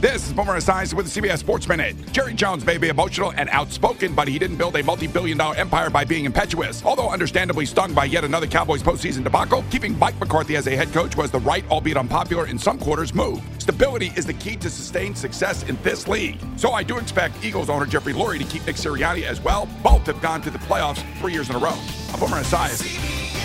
This is Boomer Esiason with the CBS Sports Minute. Jerry Jones may be emotional and outspoken, but he didn't build a multi-billion dollar empire by being impetuous. Although understandably stung by yet another Cowboys postseason debacle, keeping Mike McCarthy as a head coach was the right, albeit unpopular in some quarters, move. Stability is the key to sustained success in this league. So I do expect Eagles owner Jeffrey Lurie to keep Nick Sirianni as well. Both have gone to the playoffs three years in a row. I'm Boomer Esiason.